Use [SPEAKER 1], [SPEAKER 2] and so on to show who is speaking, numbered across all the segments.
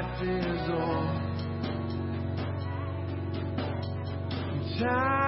[SPEAKER 1] life is
[SPEAKER 2] on. Time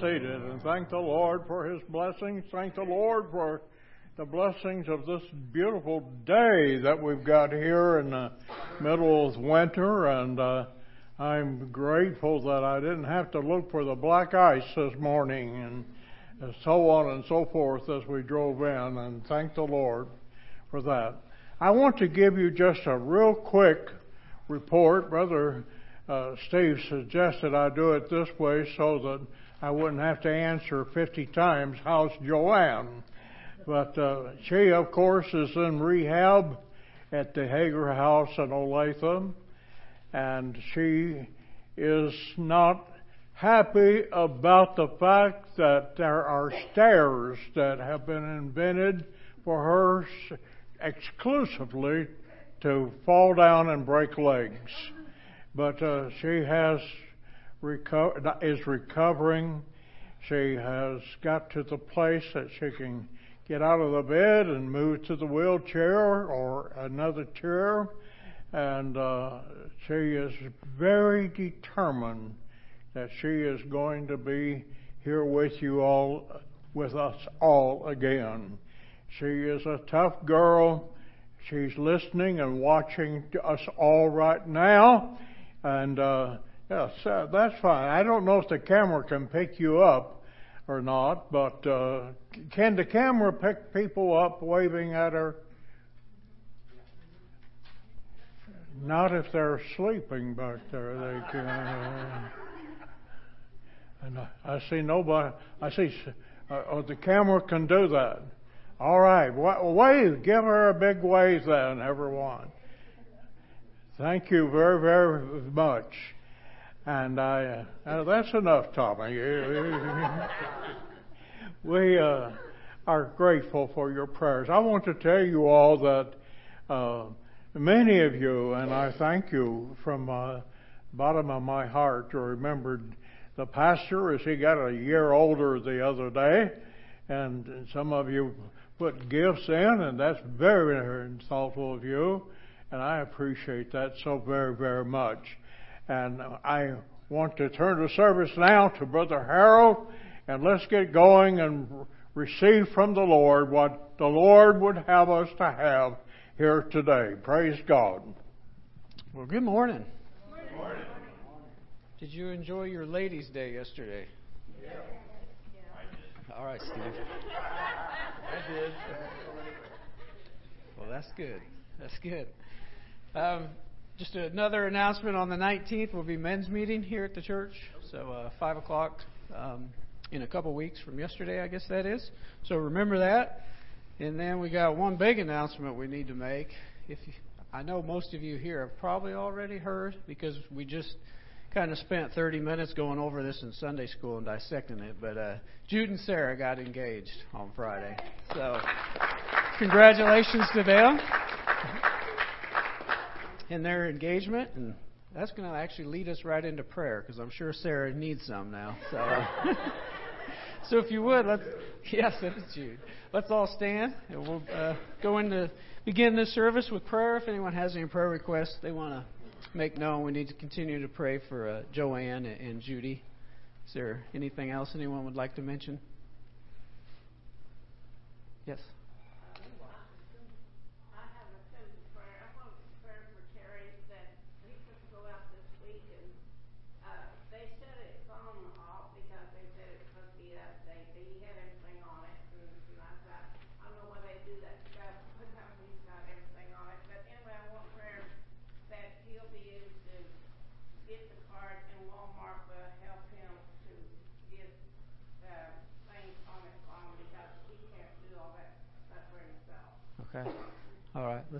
[SPEAKER 2] seated and thank the Lord for His blessings. Thank the Lord for the blessings of this beautiful day that we've got here in the middle of winter, and uh, I'm grateful that I didn't have to look for the black ice this morning and so on and so forth as we drove in, and thank the Lord for that. I want to give you just a real quick report. Brother uh, Steve suggested I do it this way so that I wouldn't have to answer 50 times, How's Joanne? But uh, she, of course, is in rehab at the Hager House in Olathe, and she is not happy about the fact that there are stairs that have been invented for her exclusively to fall down and break legs. But uh, she has reco- is recovering. She has got to the place that she can get out of the bed and move to the wheelchair or another chair. And uh, she is very determined that she is going to be here with you all, with us all again. She is a tough girl. She's listening and watching us all right now. And, uh, yes, uh, that's fine. I don't know if the camera can pick you up or not, but uh, can the camera pick people up waving at her? Not if they're sleeping back there. They can. Uh, and I see nobody. I see. Uh, oh, the camera can do that. All right, wave. Give her a big wave, then, everyone. Thank you very, very much. And I, uh, that's enough, Tommy. we uh, are grateful for your prayers. I want to tell you all that uh, many of you, and I thank you from the bottom of my heart, remembered the pastor as he got a year older the other day, and some of you put gifts in, and that's very, very thoughtful of you, and I appreciate that so very, very much. And I want to turn the service now to Brother Harold, and let's get going and receive from the Lord what the Lord would have us to have here today. Praise God.
[SPEAKER 3] Well, good morning. Good morning. Did you enjoy your ladies' day yesterday? Yeah. All right, Steve. I did. Well, that's good. That's good. Um, just another announcement on the 19th will be men's meeting here at the church. So uh, five o'clock um, in a couple weeks from yesterday, I guess that is. So remember that. And then we got one big announcement we need to make. If you, I know most of you here have probably already heard because we just kind of spent 30 minutes going over this in Sunday school and dissecting it. But uh, Jude and Sarah got engaged on Friday. So congratulations to them in their engagement, and that's going to actually lead us right into prayer because I'm sure Sarah needs some now. So, so if you would, let's yes, it's Jude. Let's all stand and we'll uh, go into begin this service with prayer. If anyone has any prayer requests they want to make known, we need to continue to pray for uh, Joanne and Judy. Is there anything else anyone would like to mention? Yes.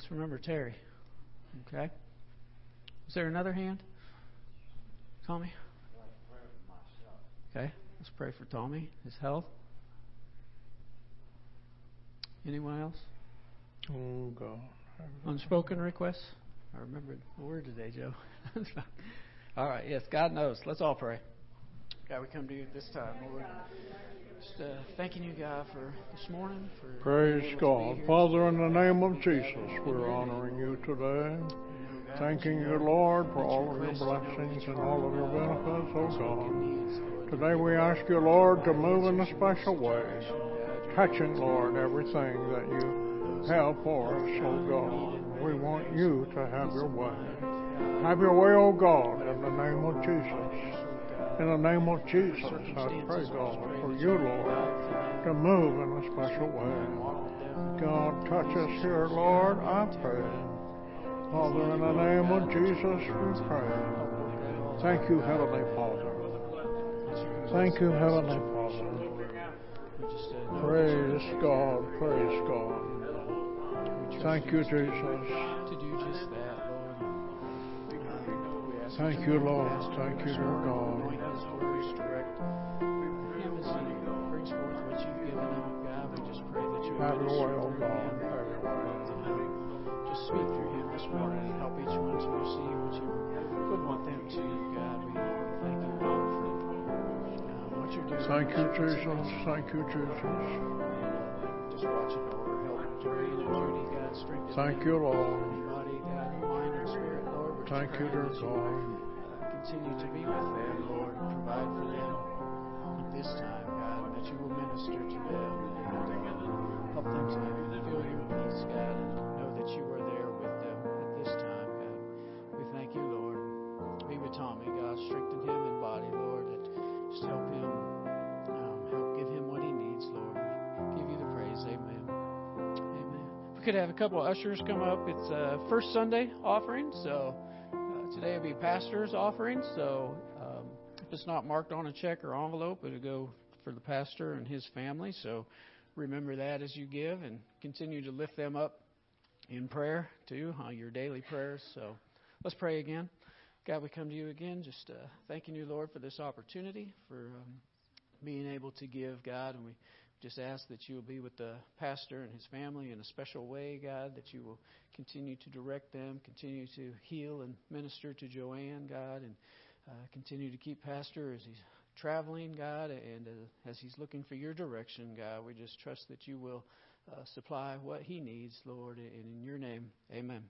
[SPEAKER 3] Let's remember Terry. Okay. Is there another hand? Tommy? Okay. Let's pray for Tommy, his health. Anyone else?
[SPEAKER 2] Oh, God.
[SPEAKER 3] Unspoken requests? I remembered the word today, Joe. all right. Yes, God knows. Let's all pray. God, we come to you at this time, Lord. Just uh, thanking you, God, for this morning. For
[SPEAKER 2] Praise
[SPEAKER 3] being able to be
[SPEAKER 2] God. Father, in the name of Jesus, we're honoring you today. Thanking you, Lord, for all of your blessings and all of your benefits, oh God. Today we ask you, Lord, to move in a special way, touching, Lord, everything that you have for us, oh God. We want you to have your way. Have your way, oh God, in the name of Jesus. In the name of Jesus, I pray, God, for you, Lord, to move in a special way. God, touch us here, Lord, I pray. Father, in the name of Jesus, we pray. Thank you, Heavenly Father. Thank you, Heavenly Father. Praise God, praise God. Thank you, Jesus. Thank you, Lord. Thank you,
[SPEAKER 3] word,
[SPEAKER 2] God.
[SPEAKER 3] anoint his words, direct him as he brings forth what you've given him, God. We just pray that you would
[SPEAKER 2] Have oh God. Have your way.
[SPEAKER 3] Just speak through him this morning and help each one to receive what you would want them to, God. We thank you, Lord, for uh, what you're doing.
[SPEAKER 2] Thank you, Jesus. Thank you, Jesus.
[SPEAKER 3] Just watch it over. Help Doreen and Judy, God. Strengthen
[SPEAKER 2] Thank you, Lord.
[SPEAKER 3] God. uh, continue to be with them, Lord. Provide for them at this time, God, that you will minister to them and help them to feel your peace, God, and know that you are there with them at this time, God. We thank you, Lord. Be with Tommy, God. Strengthen him in body, Lord. And just help him, um, help give him what he needs, Lord. Give you the praise. Amen. Amen. We could have a couple of ushers come up. It's uh, first Sunday offering, so today will be pastor's offering. So um, if it's not marked on a check or envelope, it'll go for the pastor and his family. So remember that as you give and continue to lift them up in prayer too, uh, your daily prayers. So let's pray again. God, we come to you again, just uh, thanking you, Lord, for this opportunity, for um, being able to give, God, and we just ask that you will be with the pastor and his family in a special way, God, that you will continue to direct them, continue to heal and minister to Joanne, God, and uh, continue to keep Pastor as he's traveling, God, and uh, as he's looking for your direction, God. We just trust that you will uh, supply what he needs, Lord, and in your name, amen.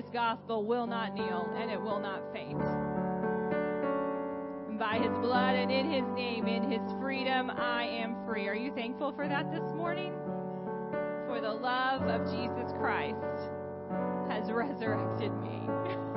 [SPEAKER 4] This gospel will not kneel and it will not faint. By his blood and in his name, in his freedom, I am free. Are you thankful for that this morning? For the love of Jesus Christ has resurrected me.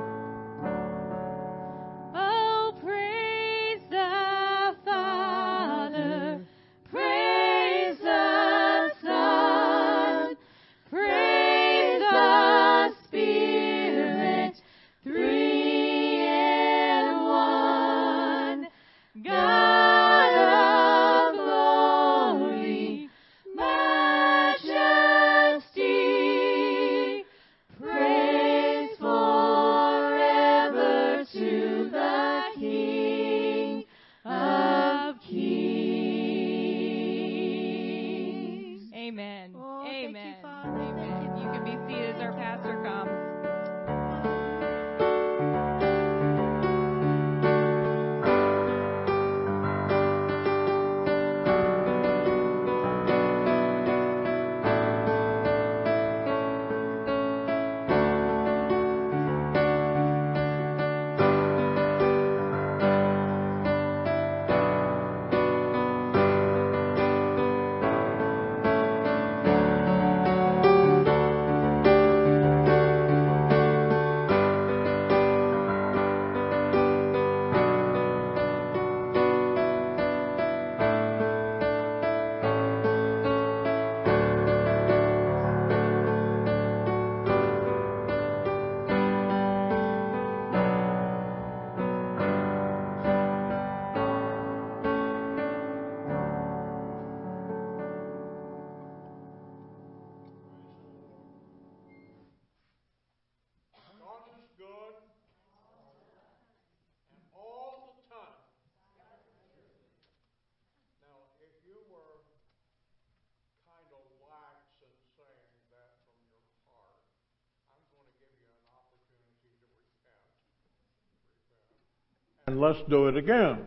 [SPEAKER 2] And let's do it again.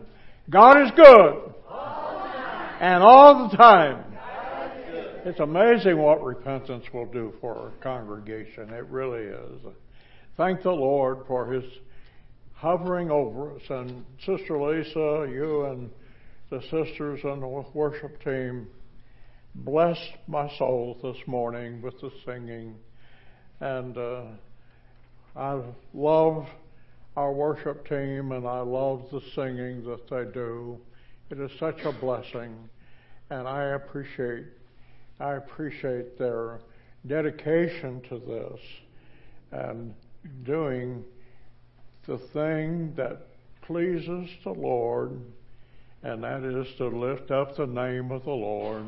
[SPEAKER 2] God is good. And all the time. It's amazing what repentance will do for a congregation. It really is. Thank the Lord for His hovering over us. And Sister Lisa, you and the sisters and the worship team blessed my soul this morning with the singing. And uh, I love our worship team and I love the singing that they do. It is such a blessing. And I appreciate I appreciate their dedication to this and doing the thing that pleases the Lord, and that is to lift up the name of the Lord.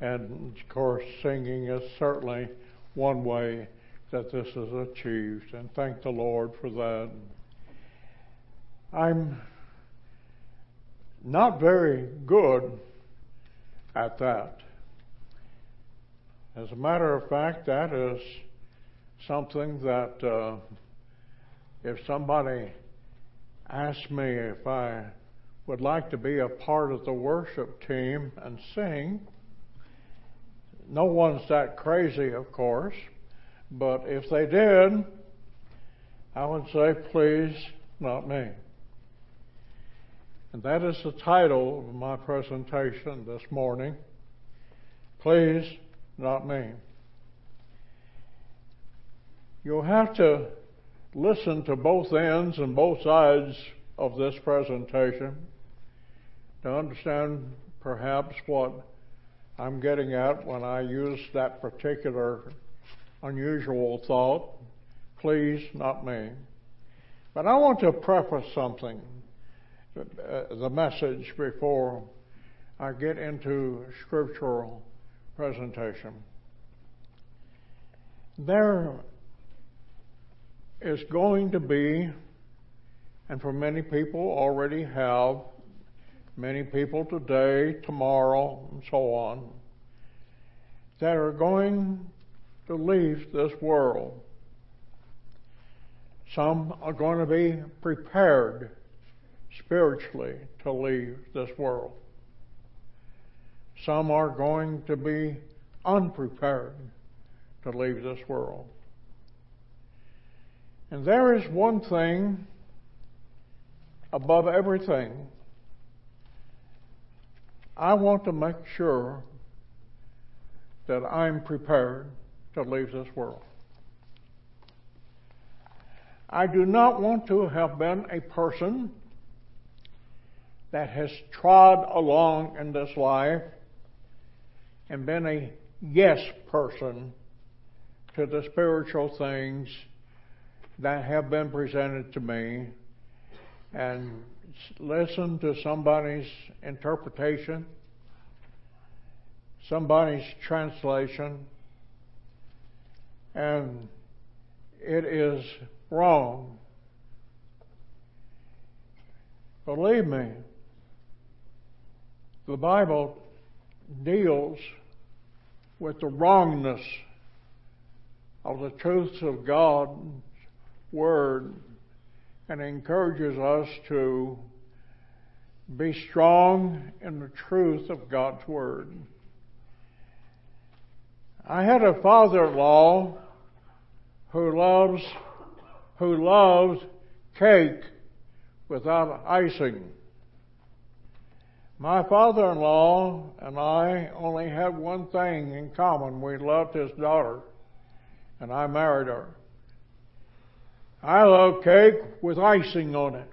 [SPEAKER 2] And of course, singing is certainly one way that this is achieved, and thank the Lord for that. I'm not very good at that. As a matter of fact, that is something that uh, if somebody asked me if I would like to be a part of the worship team and sing, no one's that crazy, of course, but if they did, I would say, please, not me. And that is the title of my presentation this morning. Please, not me. You'll have to listen to both ends and both sides of this presentation to understand perhaps what I'm getting at when I use that particular unusual thought. Please, not me. But I want to preface something, the message, before I get into scriptural presentation. There is going to be, and for many people already have, many people today, tomorrow, and so on, that are going to leave this world. Some are going to be prepared spiritually to leave this world. Some are going to be unprepared to leave this world. And there is one thing above everything. I want to make sure that I'm prepared to leave this world. I do not want to have been a person that has trod along in this life and been a yes person to the spiritual things that have been presented to me and listen to somebody's interpretation, somebody's translation, and it is wrong. Believe me, the Bible deals with the wrongness of the truths of God's Word and encourages us to be strong in the truth of God's Word. I had a father-in-law who loves who loves cake without icing. My father-in-law and I only had one thing in common. We loved his daughter, and I married her. I love cake with icing on it.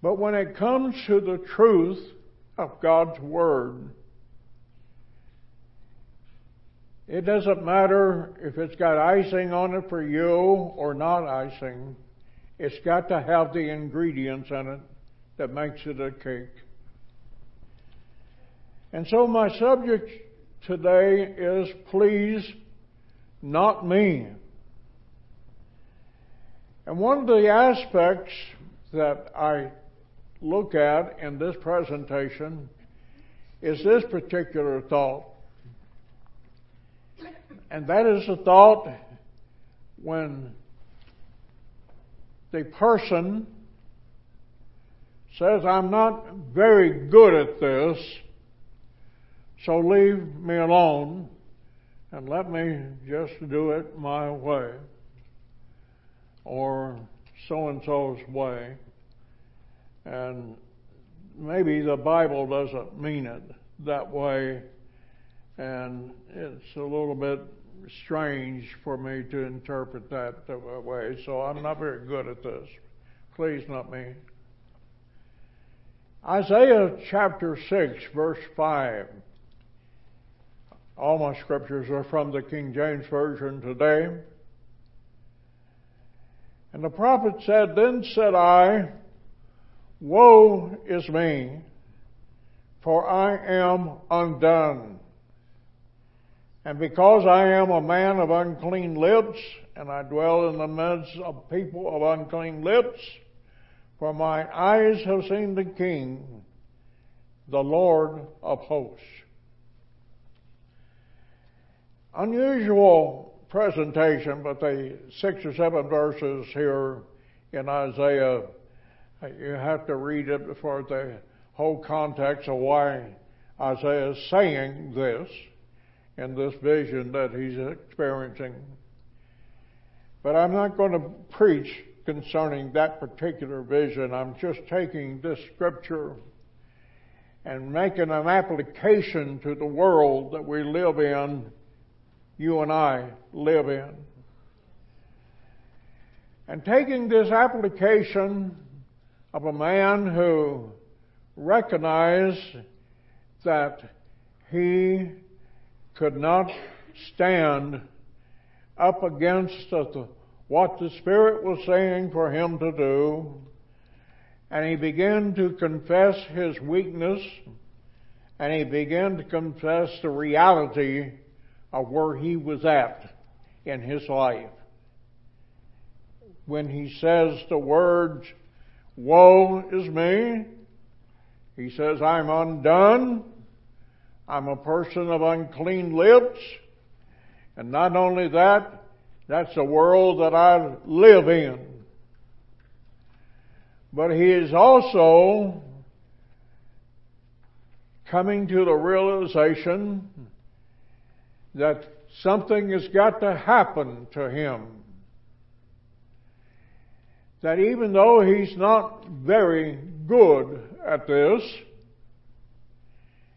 [SPEAKER 2] But when it comes to the truth of God's Word, it doesn't matter if it's got icing on it for you or not icing. It's got to have the ingredients in it that makes it a cake. And so my subject today is please, not me. And one of the aspects that I look at in this presentation is this particular thought. And that is the thought when the person says, I'm not very good at this, so leave me alone and let me just do it my way or so and so's way. And maybe the Bible doesn't mean it that way, and it's a little bit strange for me to interpret that way, so I'm not very good at this. Please, let me. Isaiah chapter 6, verse 5. All my scriptures are from the King James Version today. And the prophet said, Then said I, Woe is me, for I am undone. And because I am a man of unclean lips, and I dwell in the midst of people of unclean lips, for my eyes have seen the King, the Lord of hosts. Unusual presentation, but the six or seven verses here in Isaiah, you have to read it for the whole context of why Isaiah is saying this in this vision that he's experiencing. But I'm not going to preach concerning that particular vision. I'm just taking this scripture and making an application to the world that we live in you and I live in. And taking this application of a man who recognized that he could not stand up against the, what the Spirit was saying for him to do, and he began to confess his weakness, and he began to confess the reality of where he was at in his life. When he says the words, Woe is me, he says, I'm undone, I'm a person of unclean lips, and not only that, that's the world that I live in. But he is also coming to the realization that something has got to happen to him. That even though he's not very good at this,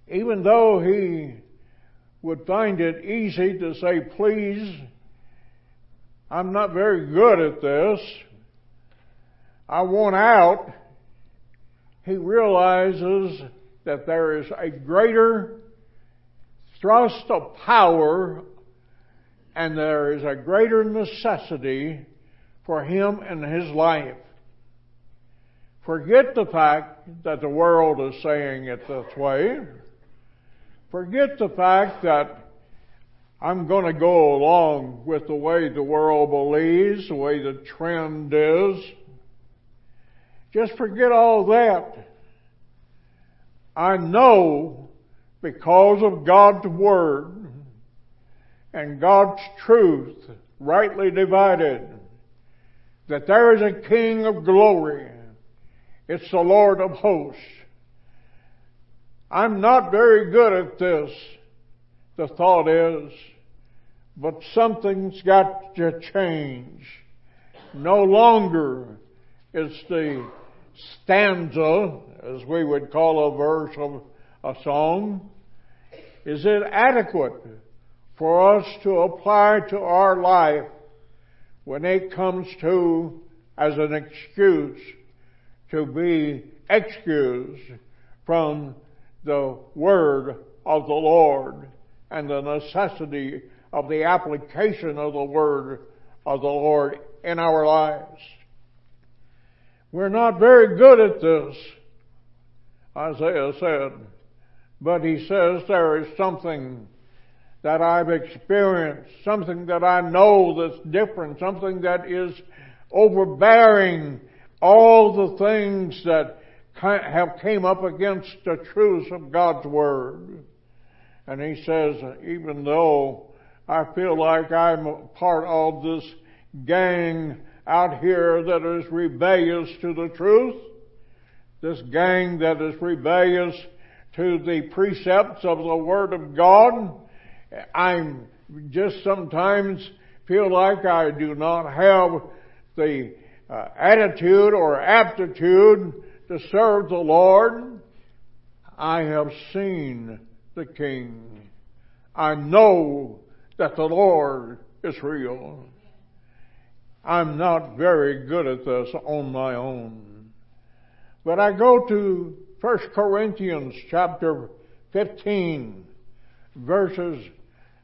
[SPEAKER 2] even though he would find it easy to say, please, I'm not very good at this, I want out, he realizes that there is a greater thrust of power and there is a greater necessity for him in his life. Forget the fact that the world is saying it this way. Forget the fact that I'm going to go along with the way the world believes, the way the trend is. Just forget all that. I know because of God's Word and God's truth rightly divided that there is a King of glory. It's the Lord of hosts. I'm not very good at this, the thought is, but something's got to change. No longer is the stanza, as we would call a verse of a song, is it adequate for us to apply to our life when it comes to as an excuse to be excused from the word of the Lord and the necessity of the application of the word of the Lord in our lives. We're not very good at this, Isaiah said, but he says there is something that I've experienced, something that I know that's different, something that is overbearing all the things that have came up against the truths of God's Word. And he says, even though I feel like I'm part of this gang out here that is rebellious to the truth, this gang that is rebellious to the precepts of the Word of God, I'm just sometimes feel like I do not have the uh, attitude or aptitude to serve the Lord. I have seen the King. I know that the Lord is real. I'm not very good at this on my own. But I go to 1 Corinthians chapter 15, verses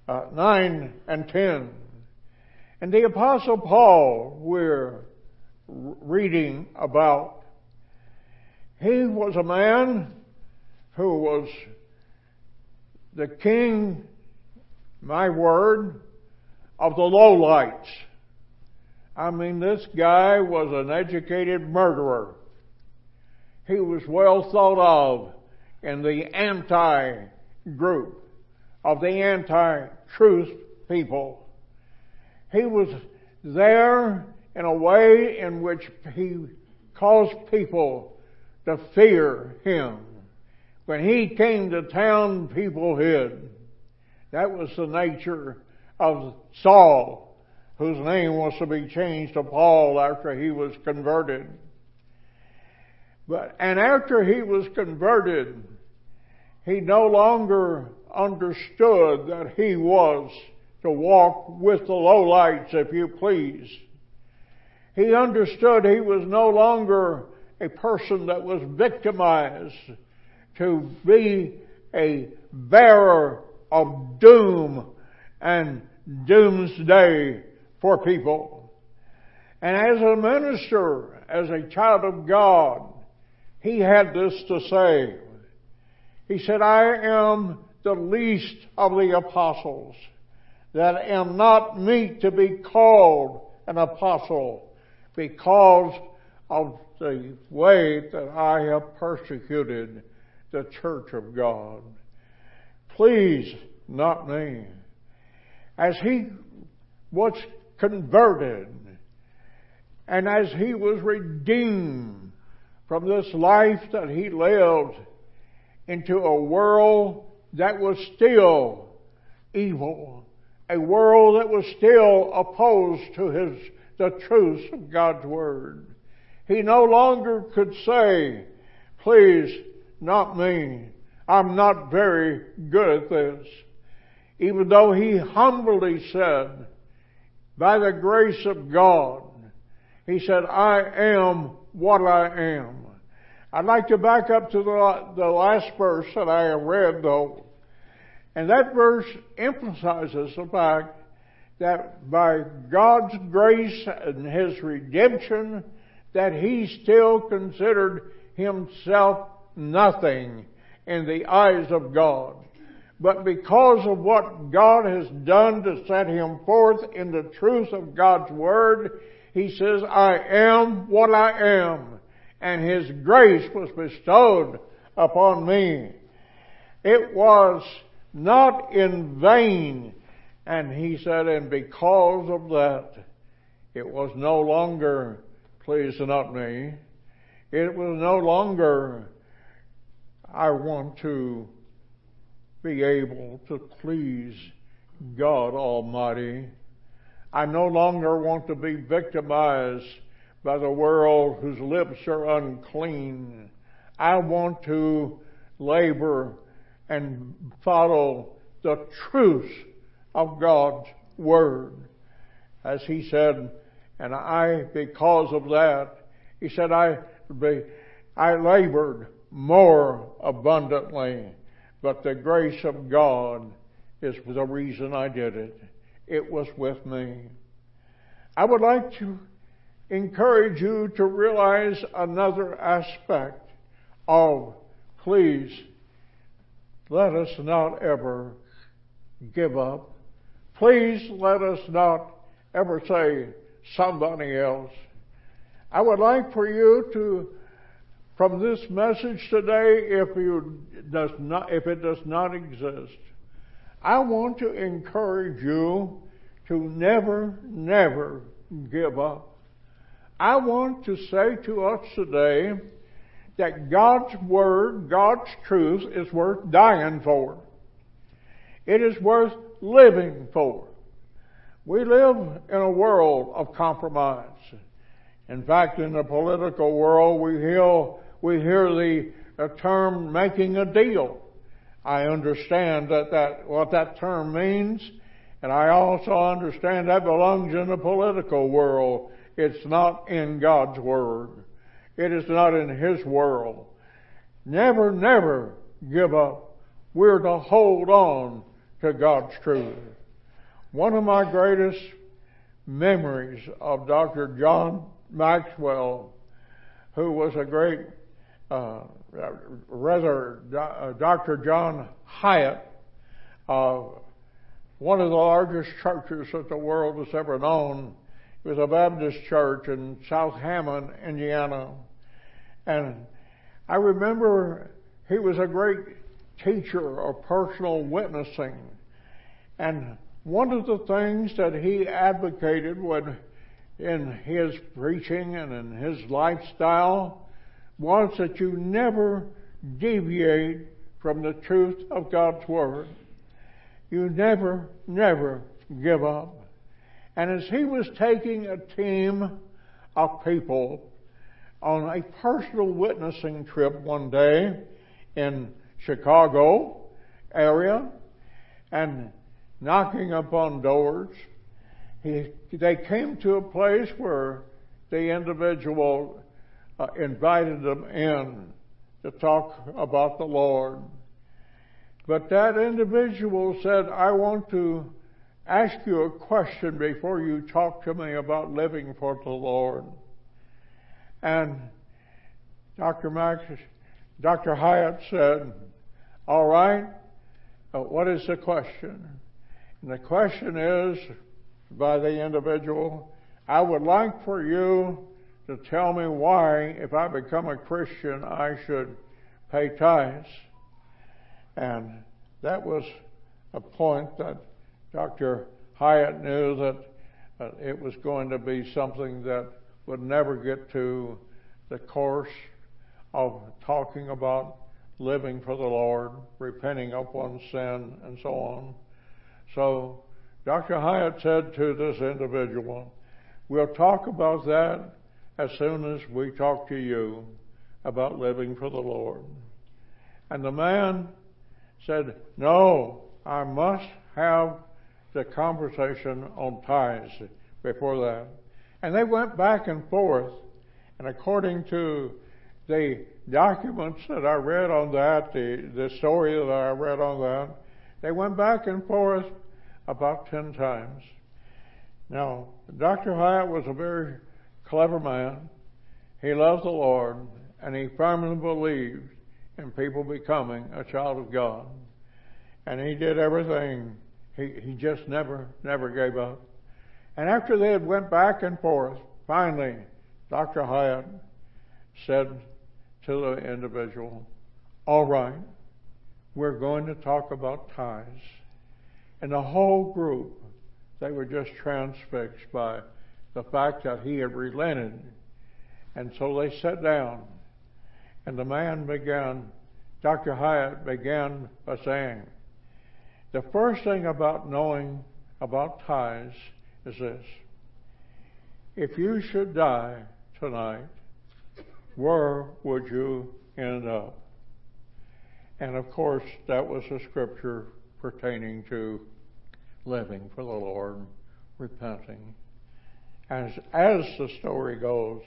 [SPEAKER 2] uh, 9 and 10. And the Apostle Paul, we're reading about, he was a man who was the king, my word, of the lowlights. I mean, this guy was an educated murderer. He was well thought of in the anti group of the anti truth people. He was there in a way in which he caused people to fear him. When he came to town, people hid. That was the nature of Saul, whose name was to be changed to Paul after he was converted. But, and after he was converted, he no longer understood that he was to walk with the lowlights, if you please. He understood he was no longer a person that was victimized to be a bearer of doom and doomsday for people. And as a minister, as a child of God, he had this to say. He said, I am the least of the apostles, that am not meet to be called an apostle because of the way that I have persecuted the church of God. Please, not me. As he was converted and as he was redeemed from this life that he lived into a world that was still evil, a world that was still opposed to his, the truths of God's Word. He no longer could say, please, not me. I'm not very good at this. Even though he humbly said, by the grace of God, he said, I am what I am. I'd like to back up to the, the last verse that I read though. And that verse emphasizes the fact that by God's grace and His redemption, that He still considered Himself nothing in the eyes of God. But because of what God has done to set him forth in the truth of God's Word, he says, I am what I am. And his grace was bestowed upon me. It was not in vain. And he said, and because of that, it was no longer, please not me, it was no longer, I want to be able to please God Almighty. I no longer want to be victimized by the world whose lips are unclean. I want to labor and follow the truth of God's Word. As he said, and I, because of that, he said, I, I labored more abundantly but the grace of God is the reason I did it. It was with me. I would like to encourage you to realize another aspect of please let us not ever give up. Please let us not ever say somebody else. I would like for you to from this message today if you does not if it does not exist i want to encourage you to never never give up. I want to say to us today that god's word god's truth is worth dying for. It is worth living for. We live in a world of compromise. In fact, in the political world, we hear we hear the uh, term making a deal. I understand that, that what that term means, and I also understand that belongs in the political world. It's not in God's Word. It is not in His world. Never, never give up. We're to hold on to God's truth. One of my greatest memories of Dr. John Maxwell, who was a great uh, rather Dr. Uh, John Hyatt, uh, one of the largest churches that the world has ever known. It was a Baptist church in South Hammond, Indiana. And I remember he was a great teacher of personal witnessing. And one of the things that he advocated when in his preaching and in his lifestyle was that you never deviate from the truth of God's Word. You never, never give up. And as he was taking a team of people on a personal witnessing trip one day in Chicago area and knocking upon doors, he, they came to a place where the individual uh, invited them in to talk about the Lord. But that individual said, I want to ask you a question before you talk to me about living for the Lord. And Dr. Max, Dr. Hyatt said, All right, what is the question? And the question is by the individual, I would like for you to tell me why, if I become a Christian, I should pay tithes. And that was a point that Dr. Hyatt knew that uh, it was going to be something that would never get to the course of talking about living for the Lord, repenting of one's sin, and so on. So Dr. Hyatt said to this individual, We'll talk about that as soon as we talk to you about living for the Lord. And the man said, No, I must have the conversation on tithes before that. And they went back and forth. And according to the documents that I read on that, the, the story that I read on that, they went back and forth about 10 times. Now, Dr. Hyatt was a very clever man. He loved the Lord, and he firmly believed in people becoming a child of God. And he did everything. He, he just never, never gave up. And after they had went back and forth, finally, Dr. Hyatt said to the individual, all right, we're going to talk about tithes. And the whole group, they were just transfixed by the fact that he had relented. And so they sat down, and the man began, Dr. Hyatt began by saying, the first thing about knowing about tithes is this. If you should die tonight, where would you end up? And of course, that was a scripture pertaining to living for the Lord, repenting. As, as the story goes,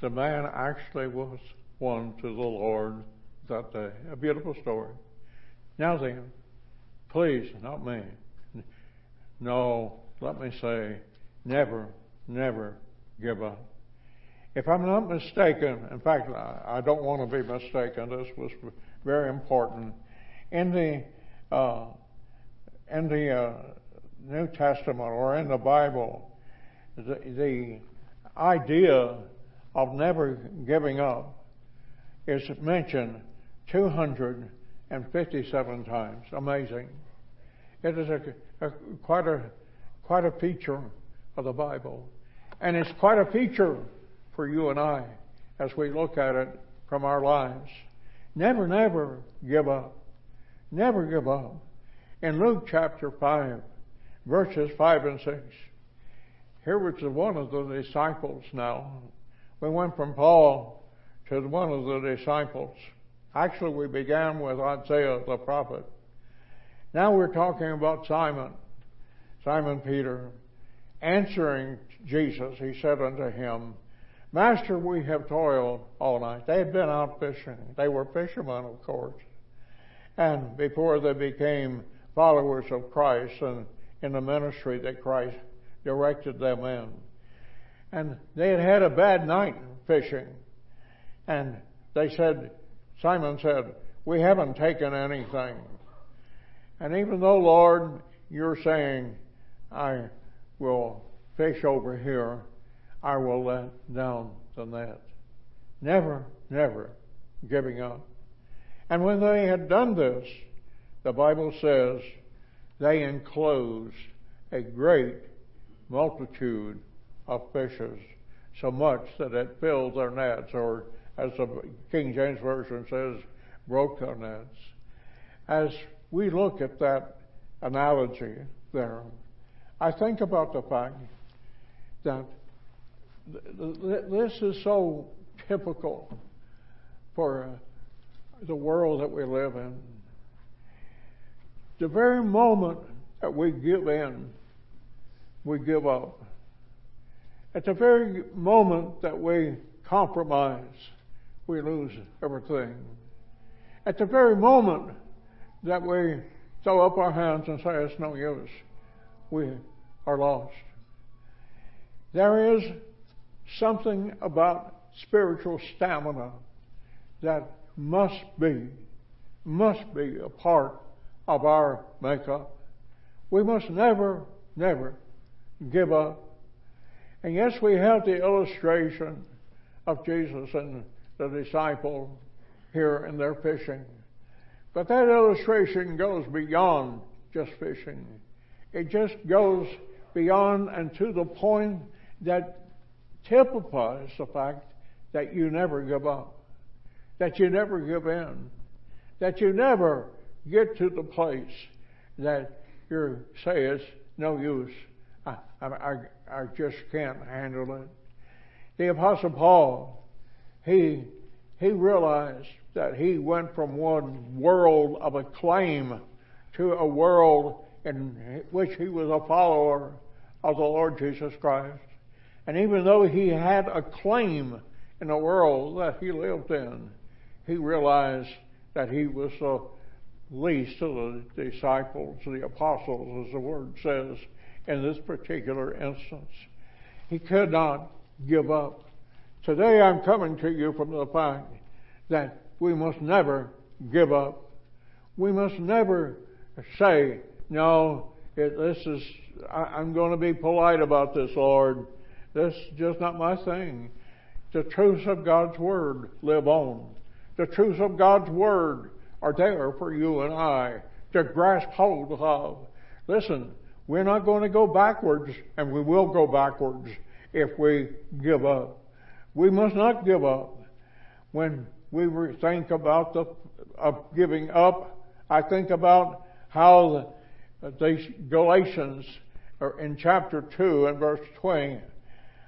[SPEAKER 2] the man actually was won to the Lord that day. A beautiful story. Now then, please, not me. No, let me say, never, never give up. If I'm not mistaken, in fact, I don't want to be mistaken. This was very important. In the uh, in the uh, New Testament or in the Bible, the, the idea of never giving up is mentioned 257 times. Amazing. It is a, a, quite a quite a feature of the Bible, and it's quite a feature for you and I as we look at it from our lives. Never, never give up. Never give up. In Luke chapter 5, verses 5 and 6, here was one of the disciples now. We went from Paul to one of the disciples. Actually, we began with Isaiah the prophet. Now we're talking about Simon, Simon Peter, answering Jesus. He said unto him, Master, we have toiled all night. They had been out fishing. They were fishermen, of course. And before they became followers of Christ and in the ministry that Christ directed them in. And they had had a bad night fishing. And they said, Simon said, We haven't taken anything. And even though, Lord, you're saying, I will fish over here, I will let down the net. Never, never giving up. And when they had done this, the Bible says they enclosed a great multitude of fishes, so much that it filled their nets, or as the King James Version says, broke their nets. As we look at that analogy there, I think about the fact that this is so typical for uh, the world that we live in. The very moment that we give in, we give up. At the very moment that we compromise, we lose everything. At the very moment that we throw up our hands and say it's no use, we are lost. There is something about spiritual stamina that must be, must be a part of our makeup. We must never, never give up. And yes, we have the illustration of Jesus and the disciple here in their fishing. But that illustration goes beyond just fishing. It just goes beyond and to the point that typifies the fact that you never give up, that you never give in. that you never get to the place that you say it's no use. I, I, just can't handle it. The Apostle Paul, he, he realized that he went from one world of acclaim to a world in which he was a follower of the Lord Jesus Christ. And even though he had a claim in the world that he lived in, he realized that he was the least of the disciples, the apostles, as the word says in this particular instance. He could not give up. Today I'm coming to you from the fact that we must never give up. We must never say, no, it, this is, I, I'm going to be polite about this, Lord. This is just not my thing. The truths of God's Word live on. The truths of God's Word are there for you and I to grasp hold of. Listen, we're not going to go backwards, and we will go backwards if we give up. We must not give up. When we think about the of giving up, I think about how the, the Galatians in chapter two and verse twenty,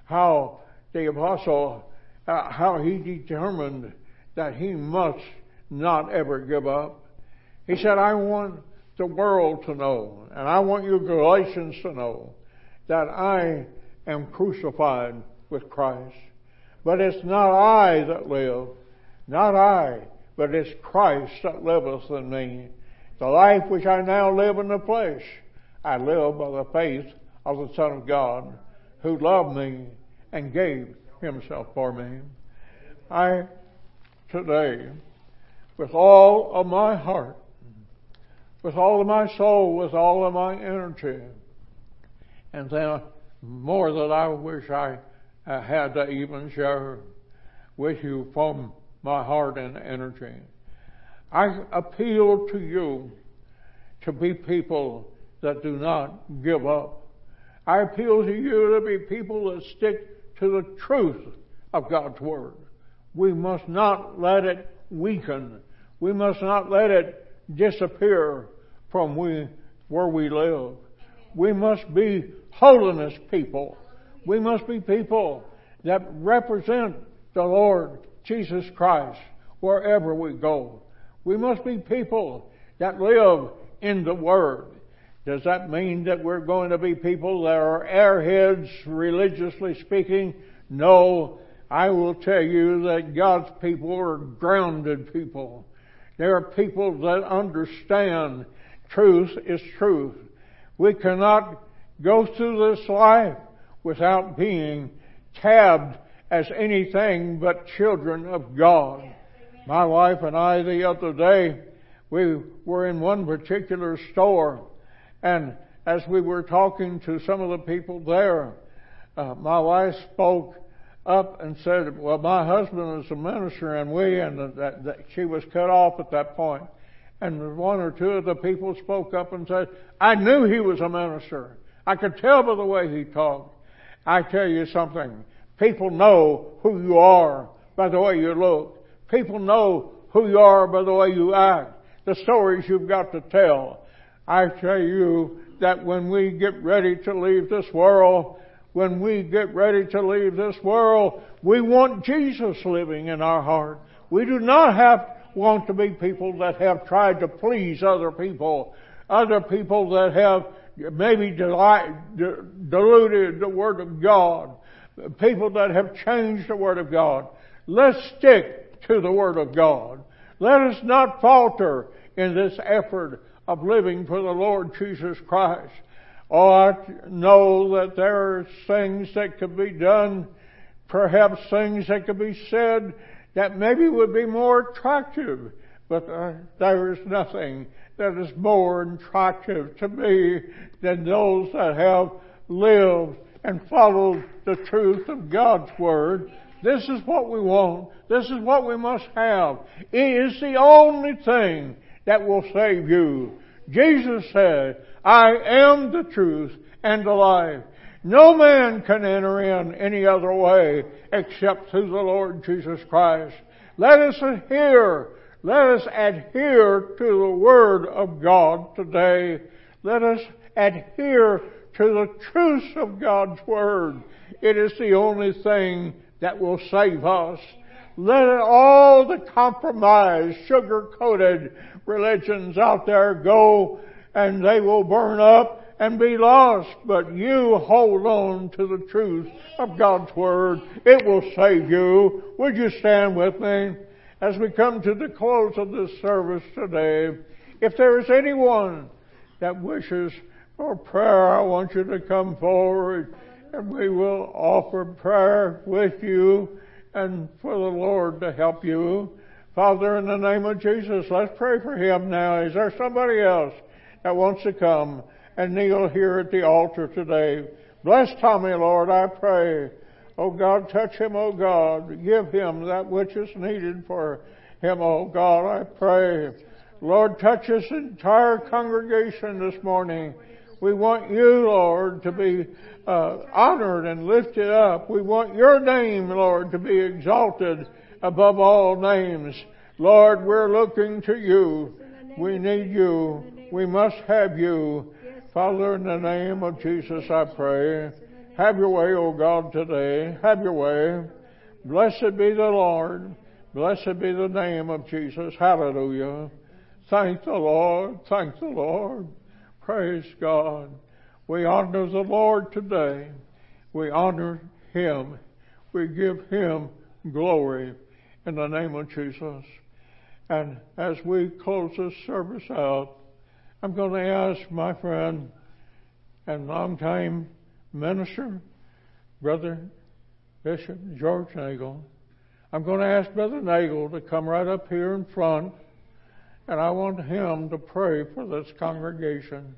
[SPEAKER 2] how the apostle, uh, how he determined that he must not ever give up. He said, I want the world to know, and I want you Galatians to know, that I am crucified with Christ. But it's not I that live, not I, but it's Christ that liveth in me. The life which I now live in the flesh, I live by the faith of the Son of God, who loved me and gave himself for me. I, today, with all of my heart, with all of my soul, with all of my energy, and then more than I wish I uh, had to even share with you from my heart and energy. I appeal to you to be people that do not give up. I appeal to you to be people that stick to the truth of God's Word. We must not let it weaken. We must not let it disappear from we, where we live. We must be holiness people. We must be people that represent the Lord Jesus Christ wherever we go. We must be people that live in the Word. Does that mean that we're going to be people that are airheads, religiously speaking? No. I will tell you that God's people are grounded people. They are people that understand truth is truth. We cannot go through this life without being tabbed as anything but children of God. My wife and I the other day, we were in one particular store and as we were talking to some of the people there, uh, my wife spoke up and said, well, my husband is a minister and we, and that, that she was cut off at that point. And one or two of the people spoke up and said, I knew he was a minister. I could tell by the way he talked. I tell you something. People know who you are by the way you look. People know who you are by the way you act. The stories you've got to tell. I tell you that when we get ready to leave this world, when we get ready to leave this world, we want Jesus living in our heart. We do not have want to be people that have tried to please other people, other people that have maybe diluted the Word of God, people that have changed the Word of God. Let's stick to the Word of God. Let us not falter in this effort of living for the Lord Jesus Christ. Oh, I know that there are things that could be done, perhaps things that could be said that maybe would be more attractive, but uh, there is nothing that is more attractive to me than those that have lived and followed the truth of God's Word. This is what we want. This is what we must have. It is the only thing that will save you. Jesus said, I am the truth and the life. No man can enter in any other way except through the Lord Jesus Christ. Let us adhere Let us adhere to the Word of God today. Let us adhere to the truth of God's Word. It is the only thing that will save us. Let all the compromised, sugar-coated religions out there go and they will burn up and be lost. But you hold on to the truth of God's Word. It will save you. Would you stand with me as we come to the close of this service today? If there is anyone that wishes for prayer, I want you to come forward and we will offer prayer with you and for the Lord to help you. Father, in the name of Jesus, let's pray for him now. Is there somebody else that wants to come and kneel here at the altar today? Bless Tommy, Lord, I pray. Oh God, touch him, oh God. Give him that which is needed for him, oh God, I pray. Lord, touch this entire congregation this morning. We want you, Lord, to be uh, honored and lifted up. We want your name, Lord, to be exalted above all names. Lord, we're looking to you. We need you. We must have you. Father, in the name of Jesus, I pray. Have your way, O God, today. Have your way. Blessed be the Lord. Blessed be the name of Jesus. Hallelujah. Thank the Lord. Thank the Lord. Praise God. We honor the Lord today. We honor Him. We give Him glory in the name of Jesus. And as we close this service out, I'm going to ask my friend and longtime minister, Brother Bishop George Nagel. I'm going to ask Brother Nagel to come right up here in front and I want him to pray for this congregation.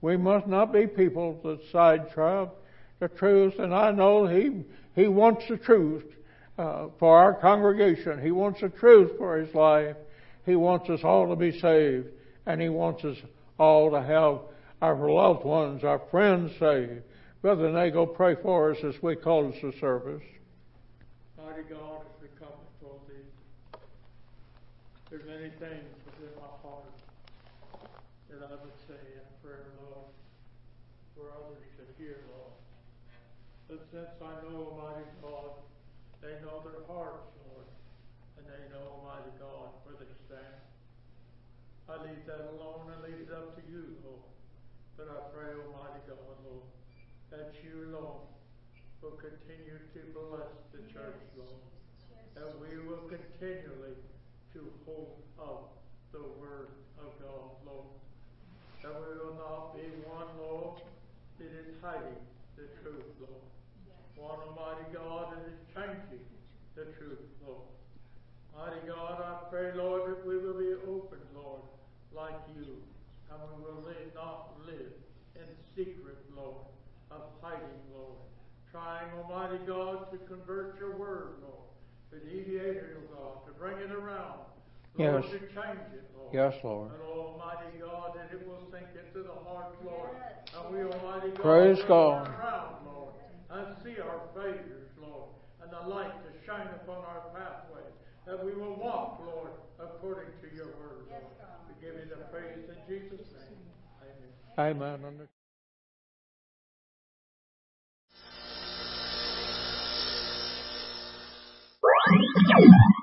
[SPEAKER 2] We must not be people that sidetrack the truth, and I know he he wants the truth uh, for our congregation. He wants the truth for his life. He wants us all to be saved, and he wants us all to have our loved ones, our friends saved. Brother Nagel, pray for us as we close the service. Mighty God, as we come before thee, there's many things within my heart that I would say in prayer, Lord, for others to hear, Lord. But since I know, Almighty God, they know their hearts, Lord, and they know, Almighty God, where they stand. I leave that alone and leave it up to you, Lord. But I pray, Almighty God, Lord, that you, Lord, will continue to bless the church, Lord. That we will continually to hold up the word of God, Lord. That we will not be one, Lord, that is hiding the truth, Lord. One Almighty God that is changing the truth, Lord. Mighty God, I pray, Lord, that we will be open, Lord, like you. And we will live, not live in secret, Lord, of hiding, Lord. Trying, Almighty God, to convert your word, Lord. To deviate it, God, to bring it around. Lord,
[SPEAKER 5] Yes.
[SPEAKER 2] to change it, Lord.
[SPEAKER 5] Yes, Lord.
[SPEAKER 2] And Almighty God, that it will sink into the heart, Lord. And we, Almighty God,
[SPEAKER 5] Praise
[SPEAKER 2] will
[SPEAKER 5] God.
[SPEAKER 2] turn around, Lord, and see our failures, Lord, and the light to shine upon our pathway. That we will walk, Lord, according to your word, Lord. We give you the praise in Jesus' name. Amen. Amen.
[SPEAKER 5] Amen.